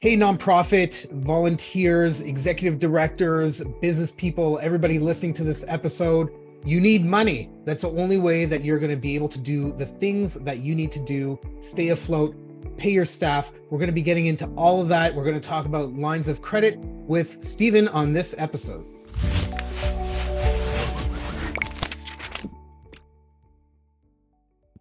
Hey, nonprofit, volunteers, executive directors, business people, everybody listening to this episode, you need money. That's the only way that you're going to be able to do the things that you need to do, stay afloat, pay your staff. We're going to be getting into all of that. We're going to talk about lines of credit with Stephen on this episode.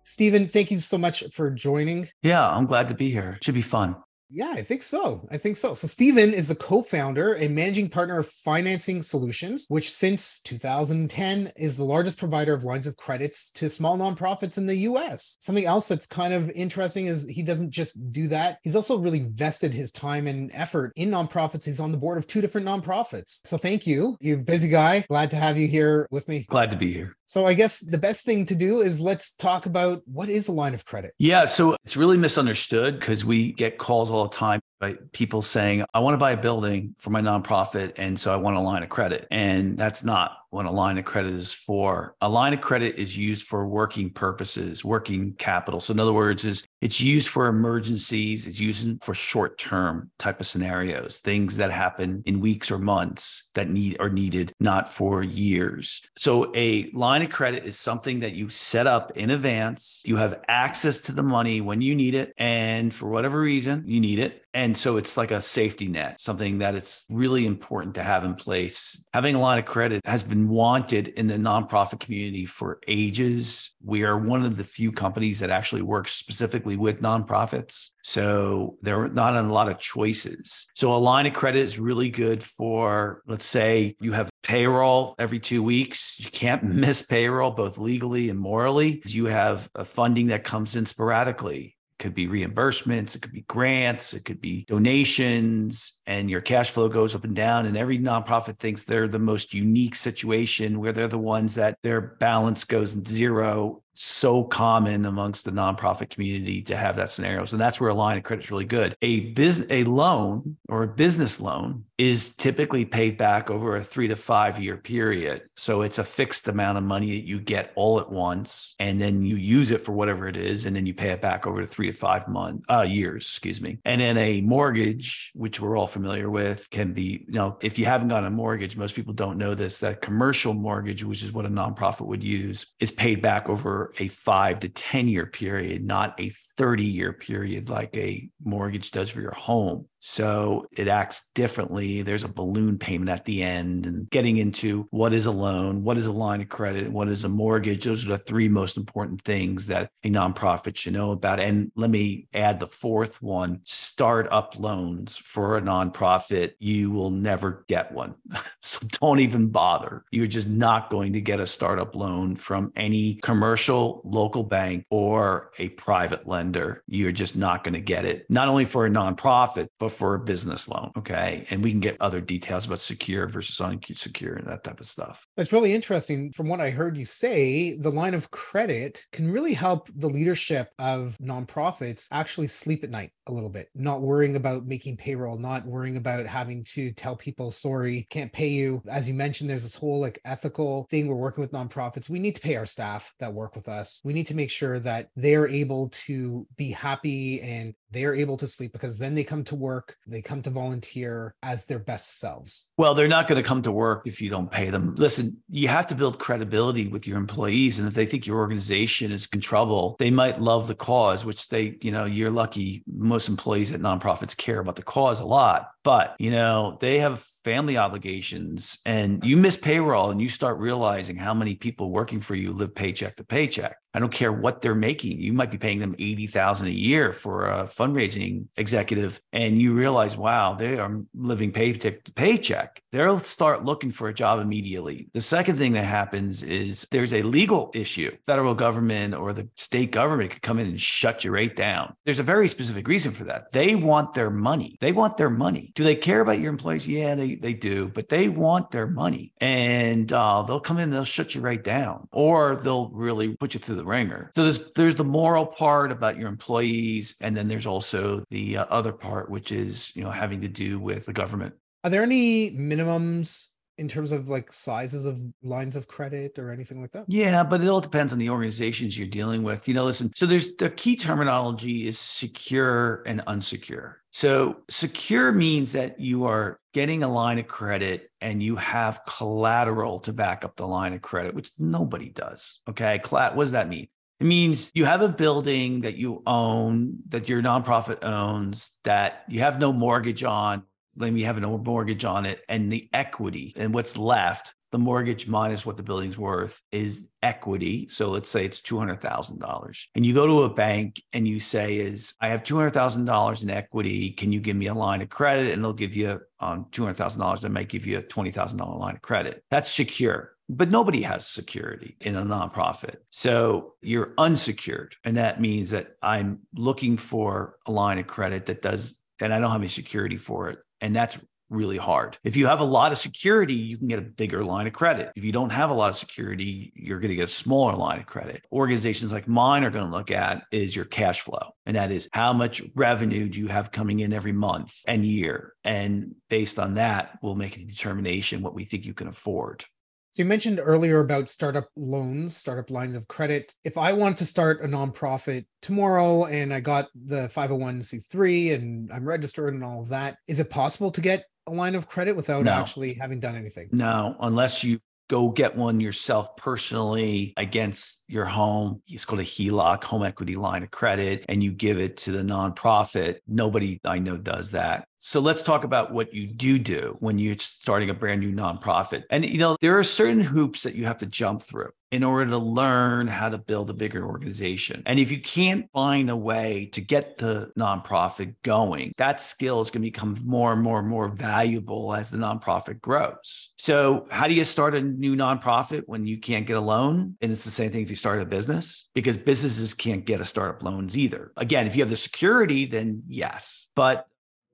Stephen, thank you so much for joining. Yeah, I'm glad to be here. It should be fun. Yeah, I think so. I think so. So, Stephen is the co founder and managing partner of Financing Solutions, which since 2010 is the largest provider of lines of credits to small nonprofits in the US. Something else that's kind of interesting is he doesn't just do that, he's also really vested his time and effort in nonprofits. He's on the board of two different nonprofits. So, thank you. You're a busy guy. Glad to have you here with me. Glad to be here. So I guess the best thing to do is let's talk about what is a line of credit. Yeah, so it's really misunderstood because we get calls all the time by people saying, I want to buy a building for my nonprofit. And so I want a line of credit. And that's not what a line of credit is for. A line of credit is used for working purposes, working capital. So in other words, is it's used for emergencies, it's used for short-term type of scenarios, things that happen in weeks or months that need are needed, not for years. So a line of credit is something that you set up in advance. You have access to the money when you need it. And for whatever reason, you need it. And so it's like a safety net, something that it's really important to have in place. Having a line of credit has been wanted in the nonprofit community for ages. We are one of the few companies that actually works specifically with nonprofits. So there are not a lot of choices. So a line of credit is really good for, let's say you have payroll every two weeks. You can't miss payroll, both legally and morally. You have a funding that comes in sporadically could be reimbursements, it could be grants, it could be donations, and your cash flow goes up and down. And every nonprofit thinks they're the most unique situation where they're the ones that their balance goes zero so common amongst the nonprofit community to have that scenario. So that's where a line of credit is really good. A business a loan or a business loan is typically paid back over a 3 to 5 year period. So it's a fixed amount of money that you get all at once and then you use it for whatever it is and then you pay it back over the 3 to 5 month uh, years, excuse me. And then a mortgage, which we're all familiar with, can be, you know, if you haven't got a mortgage, most people don't know this that commercial mortgage, which is what a nonprofit would use, is paid back over a five to 10 year period, not a 30 year period like a mortgage does for your home. So it acts differently. There's a balloon payment at the end and getting into what is a loan, what is a line of credit, what is a mortgage. Those are the three most important things that a nonprofit should know about. And let me add the fourth one startup loans for a nonprofit. You will never get one. so don't even bother. You're just not going to get a startup loan from any commercial local bank or a private lender you're just not going to get it, not only for a nonprofit, but for a business loan. Okay. And we can get other details about secure versus unsecure and that type of stuff. That's really interesting. From what I heard you say, the line of credit can really help the leadership of nonprofits actually sleep at night a little bit, not worrying about making payroll, not worrying about having to tell people, sorry, can't pay you. As you mentioned, there's this whole like ethical thing. We're working with nonprofits. We need to pay our staff that work with us. We need to make sure that they're able to be happy and they're able to sleep because then they come to work, they come to volunteer as their best selves. Well, they're not going to come to work if you don't pay them. Listen, you have to build credibility with your employees. And if they think your organization is in trouble, they might love the cause, which they, you know, you're lucky. Most employees at nonprofits care about the cause a lot, but, you know, they have family obligations and you miss payroll and you start realizing how many people working for you live paycheck to paycheck. I don't care what they're making. You might be paying them 80,000 a year for a fundraising executive and you realize, wow, they are living paycheck to paycheck. They'll start looking for a job immediately. The second thing that happens is there's a legal issue. Federal government or the state government could come in and shut you right down. There's a very specific reason for that. They want their money. They want their money. Do they care about your employees? Yeah, they, they do, but they want their money and uh, they'll come in and they'll shut you right down or they'll really put you through the ringer. So there's there's the moral part about your employees, and then there's also the uh, other part, which is you know having to do with the government. Are there any minimums in terms of like sizes of lines of credit or anything like that? Yeah, but it all depends on the organizations you're dealing with. You know, listen, so there's the key terminology is secure and unsecure. So secure means that you are getting a line of credit and you have collateral to back up the line of credit, which nobody does. Okay. What does that mean? It means you have a building that you own, that your nonprofit owns, that you have no mortgage on, maybe you have no mortgage on it, and the equity and what's left, the mortgage minus what the building's worth is equity. So let's say it's $200,000. And you go to a bank and you say is I have $200,000 in equity, can you give me a line of credit and they'll give you on um, $200,000 they might give you a $20,000 line of credit. That's secure but nobody has security in a nonprofit. So you're unsecured. And that means that I'm looking for a line of credit that does, and I don't have any security for it. And that's really hard. If you have a lot of security, you can get a bigger line of credit. If you don't have a lot of security, you're going to get a smaller line of credit. Organizations like mine are going to look at is your cash flow. And that is how much revenue do you have coming in every month and year? And based on that, we'll make a determination what we think you can afford. So you mentioned earlier about startup loans, startup lines of credit. If I wanted to start a nonprofit tomorrow and I got the 501c3 and I'm registered and all of that, is it possible to get a line of credit without no. actually having done anything? No, unless you go get one yourself personally against your home. It's called a HELOC, home equity line of credit, and you give it to the nonprofit. Nobody I know does that. So let's talk about what you do do when you're starting a brand new nonprofit. And you know, there are certain hoops that you have to jump through in order to learn how to build a bigger organization. And if you can't find a way to get the nonprofit going, that skill is going to become more and more and more valuable as the nonprofit grows. So, how do you start a new nonprofit when you can't get a loan? And it's the same thing if you start a business because businesses can't get a startup loans either. Again, if you have the security, then yes. But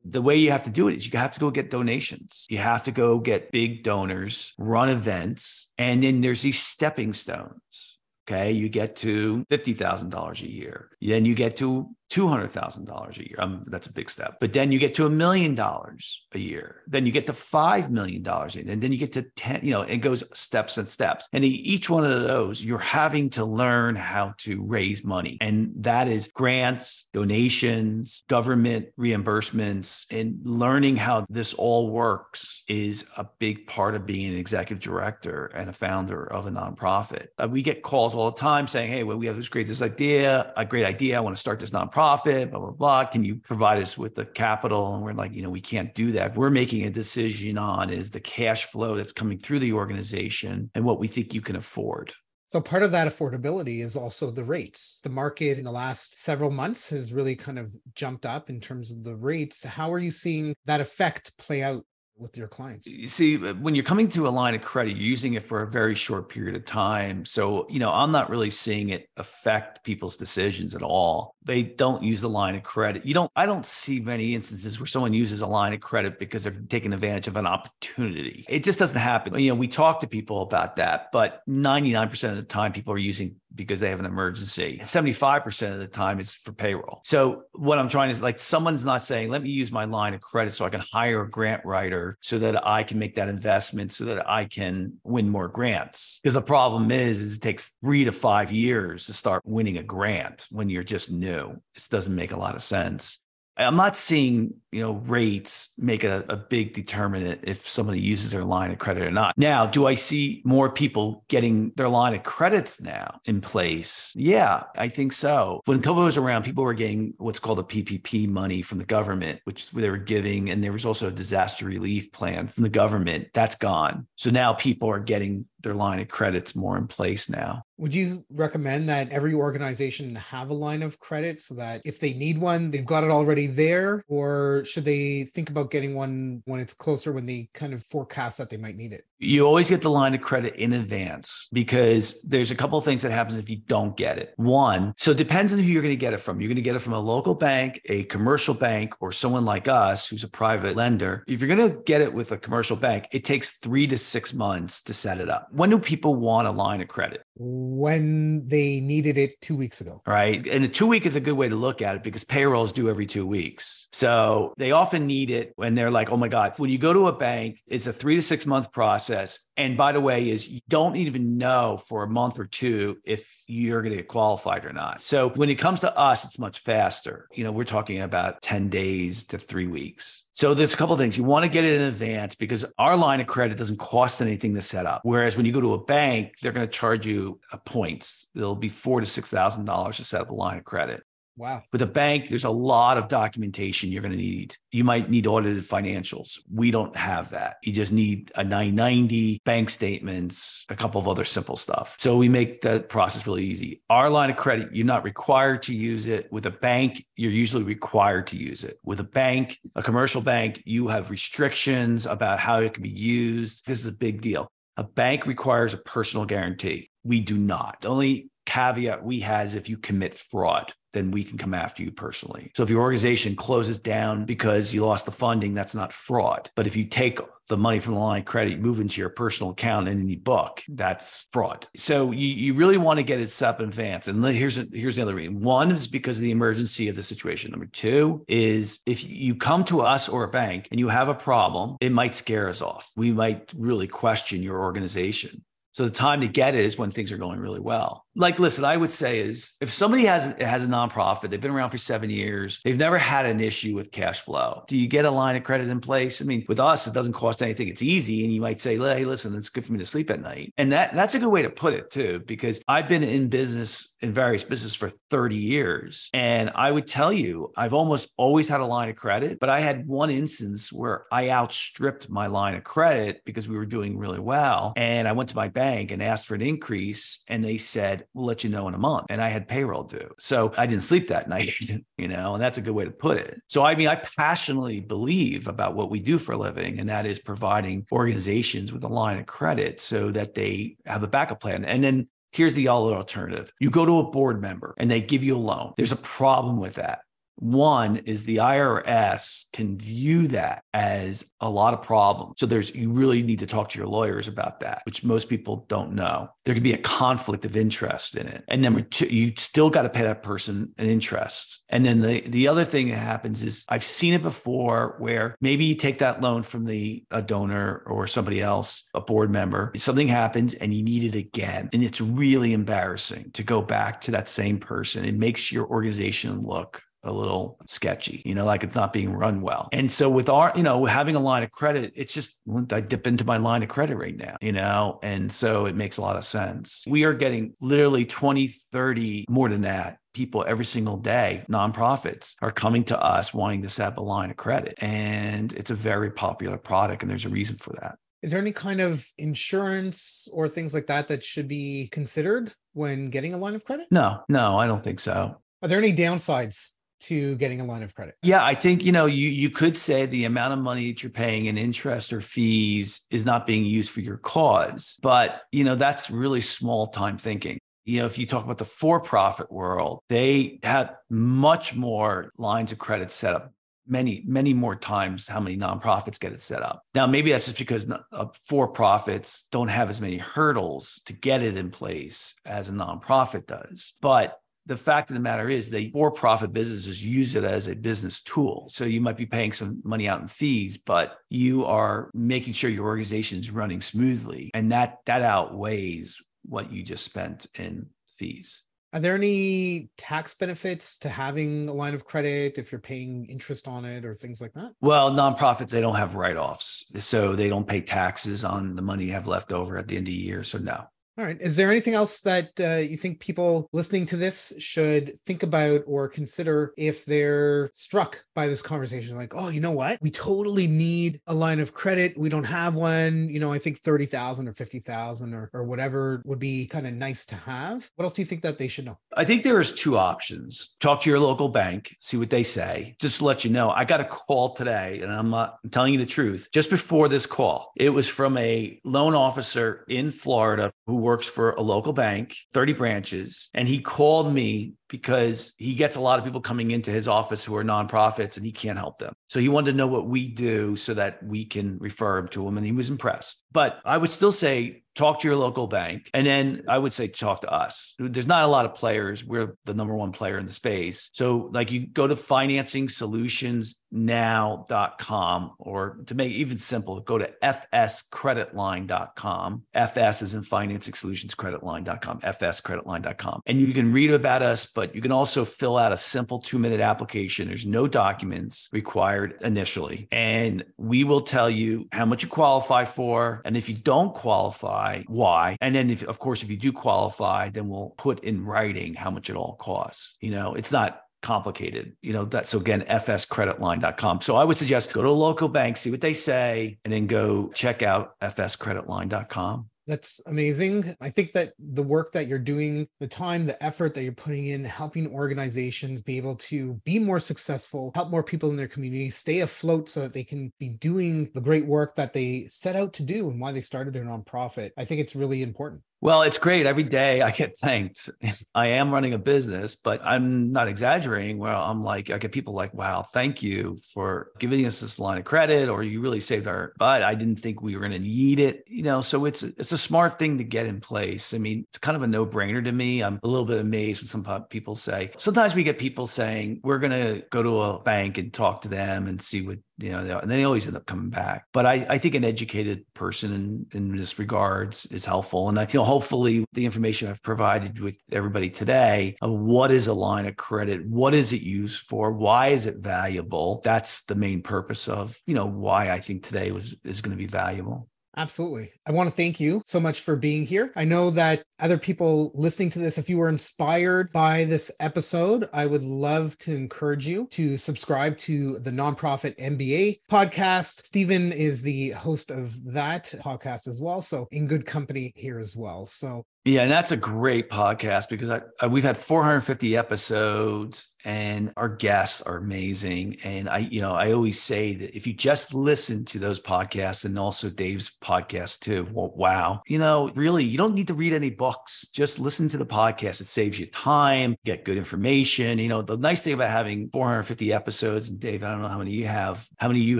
the way you have to do it is you have to go get donations. You have to go get big donors, run events, and then there's these stepping stones. Okay. You get to $50,000 a year. Then you get to $200,000 a year. Um, that's a big step. But then you get to a million dollars a year. Then you get to $5 million. And then you get to 10, you know, it goes steps and steps. And each one of those, you're having to learn how to raise money. And that is grants, donations, government reimbursements, and learning how this all works is a big part of being an executive director and a founder of a nonprofit. Uh, we get calls all the time saying, Hey, well, we have this great this idea, a great idea. I want to start this nonprofit profit, blah, blah, blah. Can you provide us with the capital? And we're like, you know, we can't do that. We're making a decision on is the cash flow that's coming through the organization and what we think you can afford. So part of that affordability is also the rates. The market in the last several months has really kind of jumped up in terms of the rates. How are you seeing that effect play out with your clients? You see, when you're coming to a line of credit, you're using it for a very short period of time. So, you know, I'm not really seeing it affect people's decisions at all. They don't use the line of credit. You don't, I don't see many instances where someone uses a line of credit because they're taking advantage of an opportunity. It just doesn't happen. You know, we talk to people about that, but 99% of the time people are using because they have an emergency. 75% of the time it's for payroll. So what I'm trying is like someone's not saying, let me use my line of credit so I can hire a grant writer so that I can make that investment so that I can win more grants. Because the problem is, is it takes three to five years to start winning a grant when you're just new. It doesn't make a lot of sense. I'm not seeing, you know, rates make a, a big determinant if somebody uses their line of credit or not. Now, do I see more people getting their line of credits now in place? Yeah, I think so. When COVID was around, people were getting what's called a PPP money from the government, which they were giving, and there was also a disaster relief plan from the government. That's gone. So now people are getting their line of credits more in place now. Would you recommend that every organization have a line of credit so that if they need one, they've got it already there? Or should they think about getting one when it's closer, when they kind of forecast that they might need it? You always get the line of credit in advance because there's a couple of things that happens if you don't get it. One, so it depends on who you're going to get it from. You're going to get it from a local bank, a commercial bank, or someone like us who's a private lender. If you're going to get it with a commercial bank, it takes three to six months to set it up when do people want a line of credit? When they needed it two weeks ago. Right. And a two week is a good way to look at it because payrolls due every two weeks. So they often need it when they're like, oh my God, when you go to a bank, it's a three to six month process. And by the way, is you don't even know for a month or two if you're going to get qualified or not. So when it comes to us, it's much faster. You know, we're talking about 10 days to three weeks. So there's a couple things you want to get it in advance because our line of credit doesn't cost anything to set up. Whereas when you go to a bank, they're going to charge you points. It'll be four to six thousand dollars to set up a line of credit. Wow. With a bank, there's a lot of documentation you're going to need. You might need audited financials. We don't have that. You just need a 990, bank statements, a couple of other simple stuff. So we make the process really easy. Our line of credit, you're not required to use it. With a bank, you're usually required to use it. With a bank, a commercial bank, you have restrictions about how it can be used. This is a big deal. A bank requires a personal guarantee. We do not. The only caveat we has if you commit fraud then we can come after you personally. So if your organization closes down because you lost the funding, that's not fraud. But if you take the money from the line of credit, move into your personal account and then book, that's fraud. So you, you really want to get it set up in advance. And here's here's the other reason. One is because of the emergency of the situation. Number two is if you come to us or a bank and you have a problem, it might scare us off. We might really question your organization. So the time to get it is when things are going really well. Like, listen, I would say is if somebody has has a nonprofit, they've been around for seven years, they've never had an issue with cash flow. Do you get a line of credit in place? I mean, with us, it doesn't cost anything. It's easy, and you might say, "Hey, listen, it's good for me to sleep at night," and that that's a good way to put it too, because I've been in business in various businesses for 30 years, and I would tell you, I've almost always had a line of credit, but I had one instance where I outstripped my line of credit because we were doing really well, and I went to my bank and asked for an increase, and they said we'll let you know in a month. And I had payroll due. So I didn't sleep that night, you know, and that's a good way to put it. So, I mean, I passionately believe about what we do for a living, and that is providing organizations with a line of credit so that they have a backup plan. And then Here's the other alternative. You go to a board member and they give you a loan. There's a problem with that. One is the IRS can view that as a lot of problems. So there's you really need to talk to your lawyers about that, which most people don't know. There could be a conflict of interest in it. And number two, you still got to pay that person an interest. And then the the other thing that happens is I've seen it before where maybe you take that loan from the a donor or somebody else, a board member, something happens and you need it again. And it's really embarrassing to go back to that same person. It makes your organization look a little sketchy, you know, like it's not being run well. And so with our, you know, having a line of credit, it's just I dip into my line of credit right now, you know, and so it makes a lot of sense. We are getting literally 20, 30, more than that people every single day, nonprofits are coming to us wanting to set up a line of credit. And it's a very popular product. And there's a reason for that. Is there any kind of insurance or things like that that should be considered when getting a line of credit? No, no, I don't think so. Are there any downsides to getting a line of credit? Yeah, I think you know you you could say the amount of money that you're paying in interest or fees is not being used for your cause, but you know that's really small time thinking. You know, if you talk about the for-profit world, they have much more lines of credit set up many many more times how many nonprofits get it set up now maybe that's just because uh, for profits don't have as many hurdles to get it in place as a nonprofit does but the fact of the matter is they for-profit businesses use it as a business tool so you might be paying some money out in fees but you are making sure your organization is running smoothly and that that outweighs what you just spent in fees are there any tax benefits to having a line of credit if you're paying interest on it or things like that? Well, nonprofits, they don't have write offs. So they don't pay taxes on the money you have left over at the end of the year. So, no. All right. Is there anything else that uh, you think people listening to this should think about or consider if they're struck by this conversation? Like, oh, you know what? We totally need a line of credit. We don't have one. You know, I think 30,000 or 50,000 or, or whatever would be kind of nice to have. What else do you think that they should know? I think there is two options. Talk to your local bank, see what they say. Just to let you know, I got a call today, and I'm, not, I'm telling you the truth. Just before this call, it was from a loan officer in Florida who works for a local bank, 30 branches, and he called me because he gets a lot of people coming into his office who are nonprofits and he can't help them. So he wanted to know what we do so that we can refer him to him. And he was impressed. But I would still say talk to your local bank. And then I would say talk to us. There's not a lot of players. We're the number one player in the space. So like you go to financing solutions now.com or to make it even simple go to fscreditline.com fs is in financing solutions creditline.com fscreditline.com and you can read about us but you can also fill out a simple two minute application there's no documents required initially and we will tell you how much you qualify for and if you don't qualify why and then if of course if you do qualify then we'll put in writing how much it all costs you know it's not complicated. You know, that so again, fscreditline.com. So I would suggest go to a local bank, see what they say, and then go check out fscreditline.com. That's amazing. I think that the work that you're doing, the time, the effort that you're putting in, helping organizations be able to be more successful, help more people in their community, stay afloat so that they can be doing the great work that they set out to do and why they started their nonprofit. I think it's really important. Well, it's great. Every day I get thanked. I am running a business, but I'm not exaggerating. Well, I'm like, I get people like, wow, thank you for giving us this line of credit, or you really saved our butt. I didn't think we were going to need it. You know, so it's it's a smart thing to get in place. I mean, it's kind of a no brainer to me. I'm a little bit amazed when some people say, sometimes we get people saying, we're going to go to a bank and talk to them and see what you know, and they always end up coming back. But I, I think an educated person in, in this regards is helpful. And I feel hopefully the information I've provided with everybody today of what is a line of credit, what is it used for, why is it valuable? That's the main purpose of, you know, why I think today was is going to be valuable. Absolutely. I want to thank you so much for being here. I know that other people listening to this, if you were inspired by this episode, I would love to encourage you to subscribe to the Nonprofit MBA podcast. Stephen is the host of that podcast as well. So, in good company here as well. So, yeah, and that's a great podcast because I, I, we've had 450 episodes and our guests are amazing. And I, you know, I always say that if you just listen to those podcasts and also Dave's podcast too, well, wow, you know, really, you don't need to read any books. Just listen to the podcast. It saves you time, get good information. You know, the nice thing about having 450 episodes, and Dave, I don't know how many you have, how many you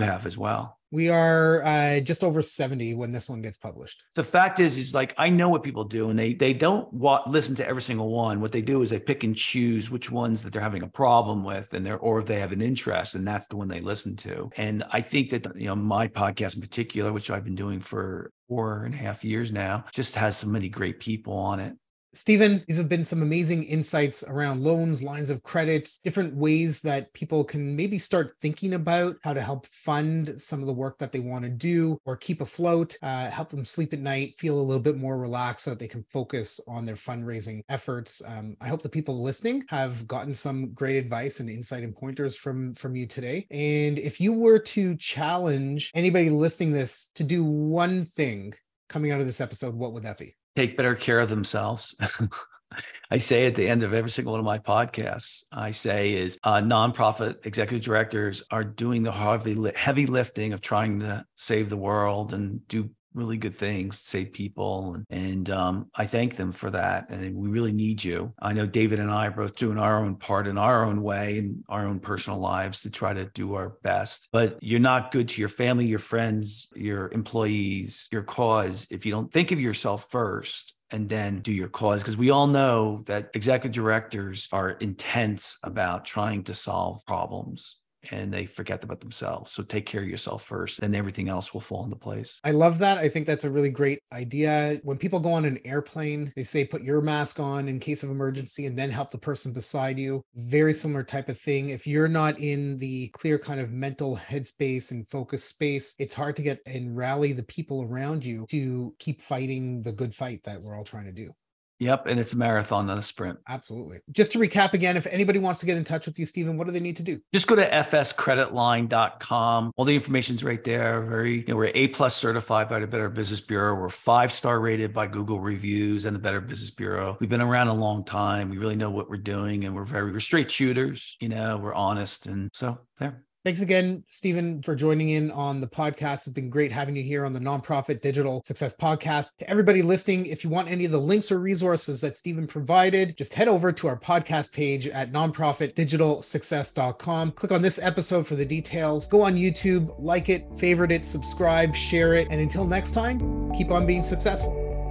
have as well. We are uh, just over 70 when this one gets published. The fact is, is like I know what people do, and they they don't wa- listen to every single one. What they do is they pick and choose which ones that they're having a problem with, and they're or if they have an interest, and that's the one they listen to. And I think that you know my podcast in particular, which I've been doing for four and a half years now, just has so many great people on it. Stephen, these have been some amazing insights around loans, lines of credit, different ways that people can maybe start thinking about how to help fund some of the work that they want to do or keep afloat, uh, help them sleep at night, feel a little bit more relaxed so that they can focus on their fundraising efforts. Um, I hope the people listening have gotten some great advice and insight and pointers from from you today. And if you were to challenge anybody listening this to do one thing coming out of this episode, what would that be? Take better care of themselves. I say at the end of every single one of my podcasts, I say is uh, nonprofit executive directors are doing the heavy heavy lifting of trying to save the world and do really good things, save people. And, and um, I thank them for that. And we really need you. I know David and I are both doing our own part in our own way in our own personal lives to try to do our best. But you're not good to your family, your friends, your employees, your cause if you don't think of yourself first and then do your cause because we all know that executive directors are intense about trying to solve problems and they forget about themselves. So take care of yourself first, and everything else will fall into place. I love that. I think that's a really great idea. When people go on an airplane, they say put your mask on in case of emergency and then help the person beside you. Very similar type of thing. If you're not in the clear kind of mental headspace and focus space, it's hard to get and rally the people around you to keep fighting the good fight that we're all trying to do. Yep. And it's a marathon, not a sprint. Absolutely. Just to recap again, if anybody wants to get in touch with you, Stephen, what do they need to do? Just go to fscreditline.com. All the information's right there. Very, you know, we're A plus certified by the Better Business Bureau. We're five star rated by Google reviews and the Better Business Bureau. We've been around a long time. We really know what we're doing and we're very, we're straight shooters. You know, we're honest. And so there. Thanks again, Stephen, for joining in on the podcast. It's been great having you here on the Nonprofit Digital Success Podcast. To everybody listening, if you want any of the links or resources that Stephen provided, just head over to our podcast page at nonprofitdigitalsuccess.com. Click on this episode for the details. Go on YouTube, like it, favorite it, subscribe, share it. And until next time, keep on being successful.